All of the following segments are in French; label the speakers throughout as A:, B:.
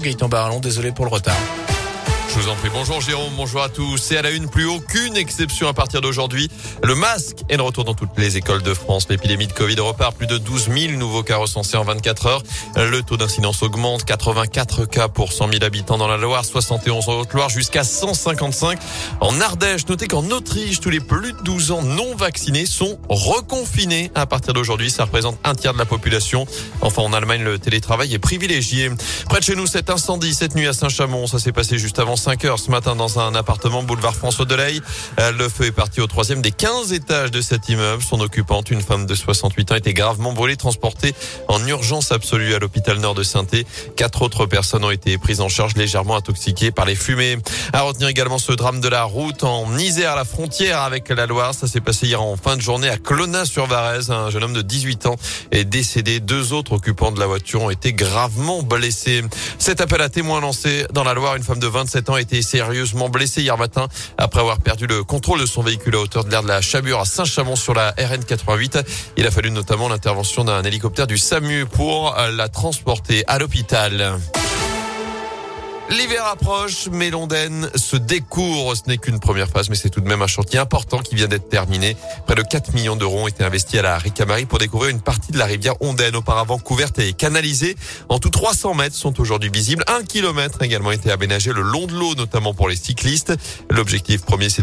A: Gaëtan Barallon, désolé pour le retard.
B: Je vous en prie. Bonjour Jérôme, bonjour à tous. C'est à la une, plus aucune exception à partir d'aujourd'hui. Le masque est de retour dans toutes les écoles de France. L'épidémie de Covid repart. Plus de 12 000 nouveaux cas recensés en 24 heures. Le taux d'incidence augmente. 84 cas pour 100 000 habitants dans la Loire, 71 en Haute-Loire, jusqu'à 155 en Ardèche. Notez qu'en Autriche, tous les plus de 12 ans non vaccinés sont reconfinés à partir d'aujourd'hui. Ça représente un tiers de la population. Enfin, en Allemagne, le télétravail est privilégié. Près de chez nous, cet incendie cette nuit à Saint-Chamond. Ça s'est passé juste avant 5 heures ce matin dans un appartement boulevard François Delay. Le feu est parti au troisième des 15 étages de cet immeuble. Son occupante, une femme de 68 ans, était gravement brûlée, transportée en urgence absolue à l'hôpital nord de saint Quatre autres personnes ont été prises en charge légèrement intoxiquées par les fumées. À retenir également ce drame de la route en Isère, la frontière avec la Loire. Ça s'est passé hier en fin de journée à Clonaz-sur-Varèse. Un jeune homme de 18 ans est décédé. Deux autres occupants de la voiture ont été gravement blessés. Cet appel à témoins lancé dans la Loire, une femme de 27 ans a été sérieusement blessé hier matin après avoir perdu le contrôle de son véhicule à hauteur de l'air de la Chabure à Saint-Chamond sur la RN 88. Il a fallu notamment l'intervention d'un hélicoptère du SAMU pour la transporter à l'hôpital. L'hiver approche, mais l'Ondaine se découvre. Ce n'est qu'une première phase, mais c'est tout de même un chantier important qui vient d'être terminé. Près de 4 millions d'euros ont été investis à la Ricamari pour découvrir une partie de la rivière Ondaine, auparavant couverte et canalisée. En tout, 300 mètres sont aujourd'hui visibles. Un kilomètre a également été aménagé le long de l'eau, notamment pour les cyclistes. L'objectif premier, c'est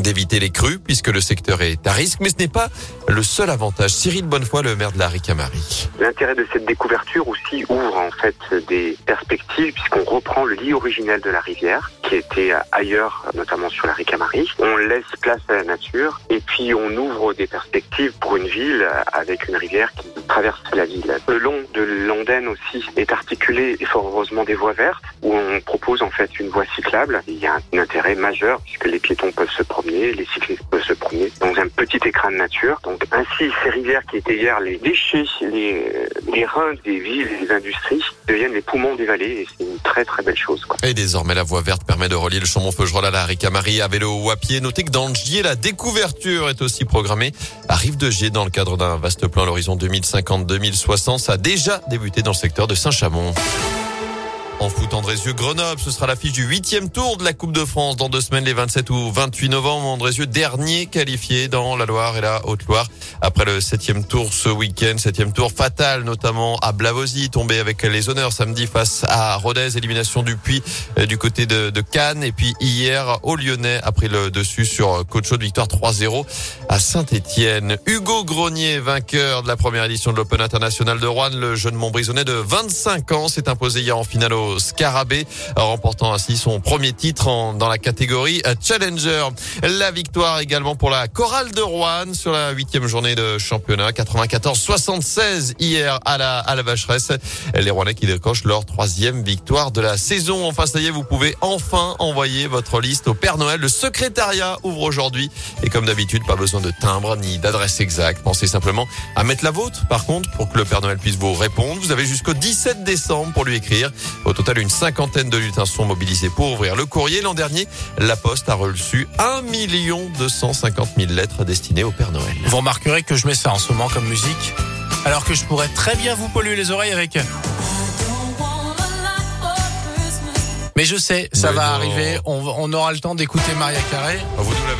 B: d'éviter les crues puisque le secteur est à risque, mais ce n'est pas le seul avantage. Cyril Bonnefoy, le maire de la Ricamari.
C: L'intérêt de cette découverture aussi ouvre en fait des perspectives puisqu'on reprend le lit originel de la rivière qui était ailleurs, notamment sur la Ricamari. On laisse place à la nature et puis on ouvre des perspectives pour une ville avec une rivière qui traverse la ville. Le long de l'Ondaine aussi est articulé et fort heureusement des voies vertes où on propose en fait une voie cyclable. Il y a un intérêt majeur puisque les piétons peuvent se promener, les cyclistes peuvent se promener dans un petit écran de nature. Donc ainsi, ces rivières qui étaient hier les déchets, les, les reins des villes et des industries deviennent les poumons des vallées et c'est une très très belle chose.
B: Et désormais, la voie verte permet de relier le Chambon-Feugerolles à la Ricamarie à vélo ou à pied. Notez que dans le Gier, la découverture est aussi programmée à Rive de Gier dans le cadre d'un vaste plan à l'horizon 2050-2060. Ça a déjà débuté dans le secteur de Saint-Chamond. En foot, Andrézieux Grenoble, ce sera l'affiche du huitième tour de la Coupe de France dans deux semaines, les 27 ou 28 novembre. Andrézieux, dernier qualifié dans la Loire et la Haute-Loire. Après le septième tour ce week-end, septième tour fatal, notamment à Blavozy, tombé avec les honneurs samedi face à Rodez, élimination du Puy euh, du côté de, Cannes. Et puis hier, au Lyonnais a pris le dessus sur Côte de victoire 3-0 à Saint-Etienne. Hugo Grenier, vainqueur de la première édition de l'Open International de Rouen, le jeune Montbrisonnais de 25 ans, s'est imposé hier en finale au Scarabée, remportant ainsi son premier titre en, dans la catégorie Challenger. La victoire également pour la chorale de Rouen sur la huitième journée de championnat, 94-76 hier à la, à la Vacheresse. Les Rouennais qui décrochent leur troisième victoire de la saison. Enfin, ça y est, vous pouvez enfin envoyer votre liste au Père Noël. Le secrétariat ouvre aujourd'hui et comme d'habitude, pas besoin de timbre ni d'adresse exacte. Pensez simplement à mettre la vôtre, par contre, pour que le Père Noël puisse vous répondre. Vous avez jusqu'au 17 décembre pour lui écrire. Au total, une cinquantaine de lutins sont mobilisés pour ouvrir le courrier. L'an dernier, la Poste a reçu 1 250 000 lettres destinées au Père Noël.
A: Vous remarquerez que je mets ça en ce moment comme musique, alors que je pourrais très bien vous polluer les oreilles avec... Mais je sais, ça
B: Mais
A: va
B: non.
A: arriver. On, on aura le temps d'écouter Maria Carré.
B: Vous nous l'avez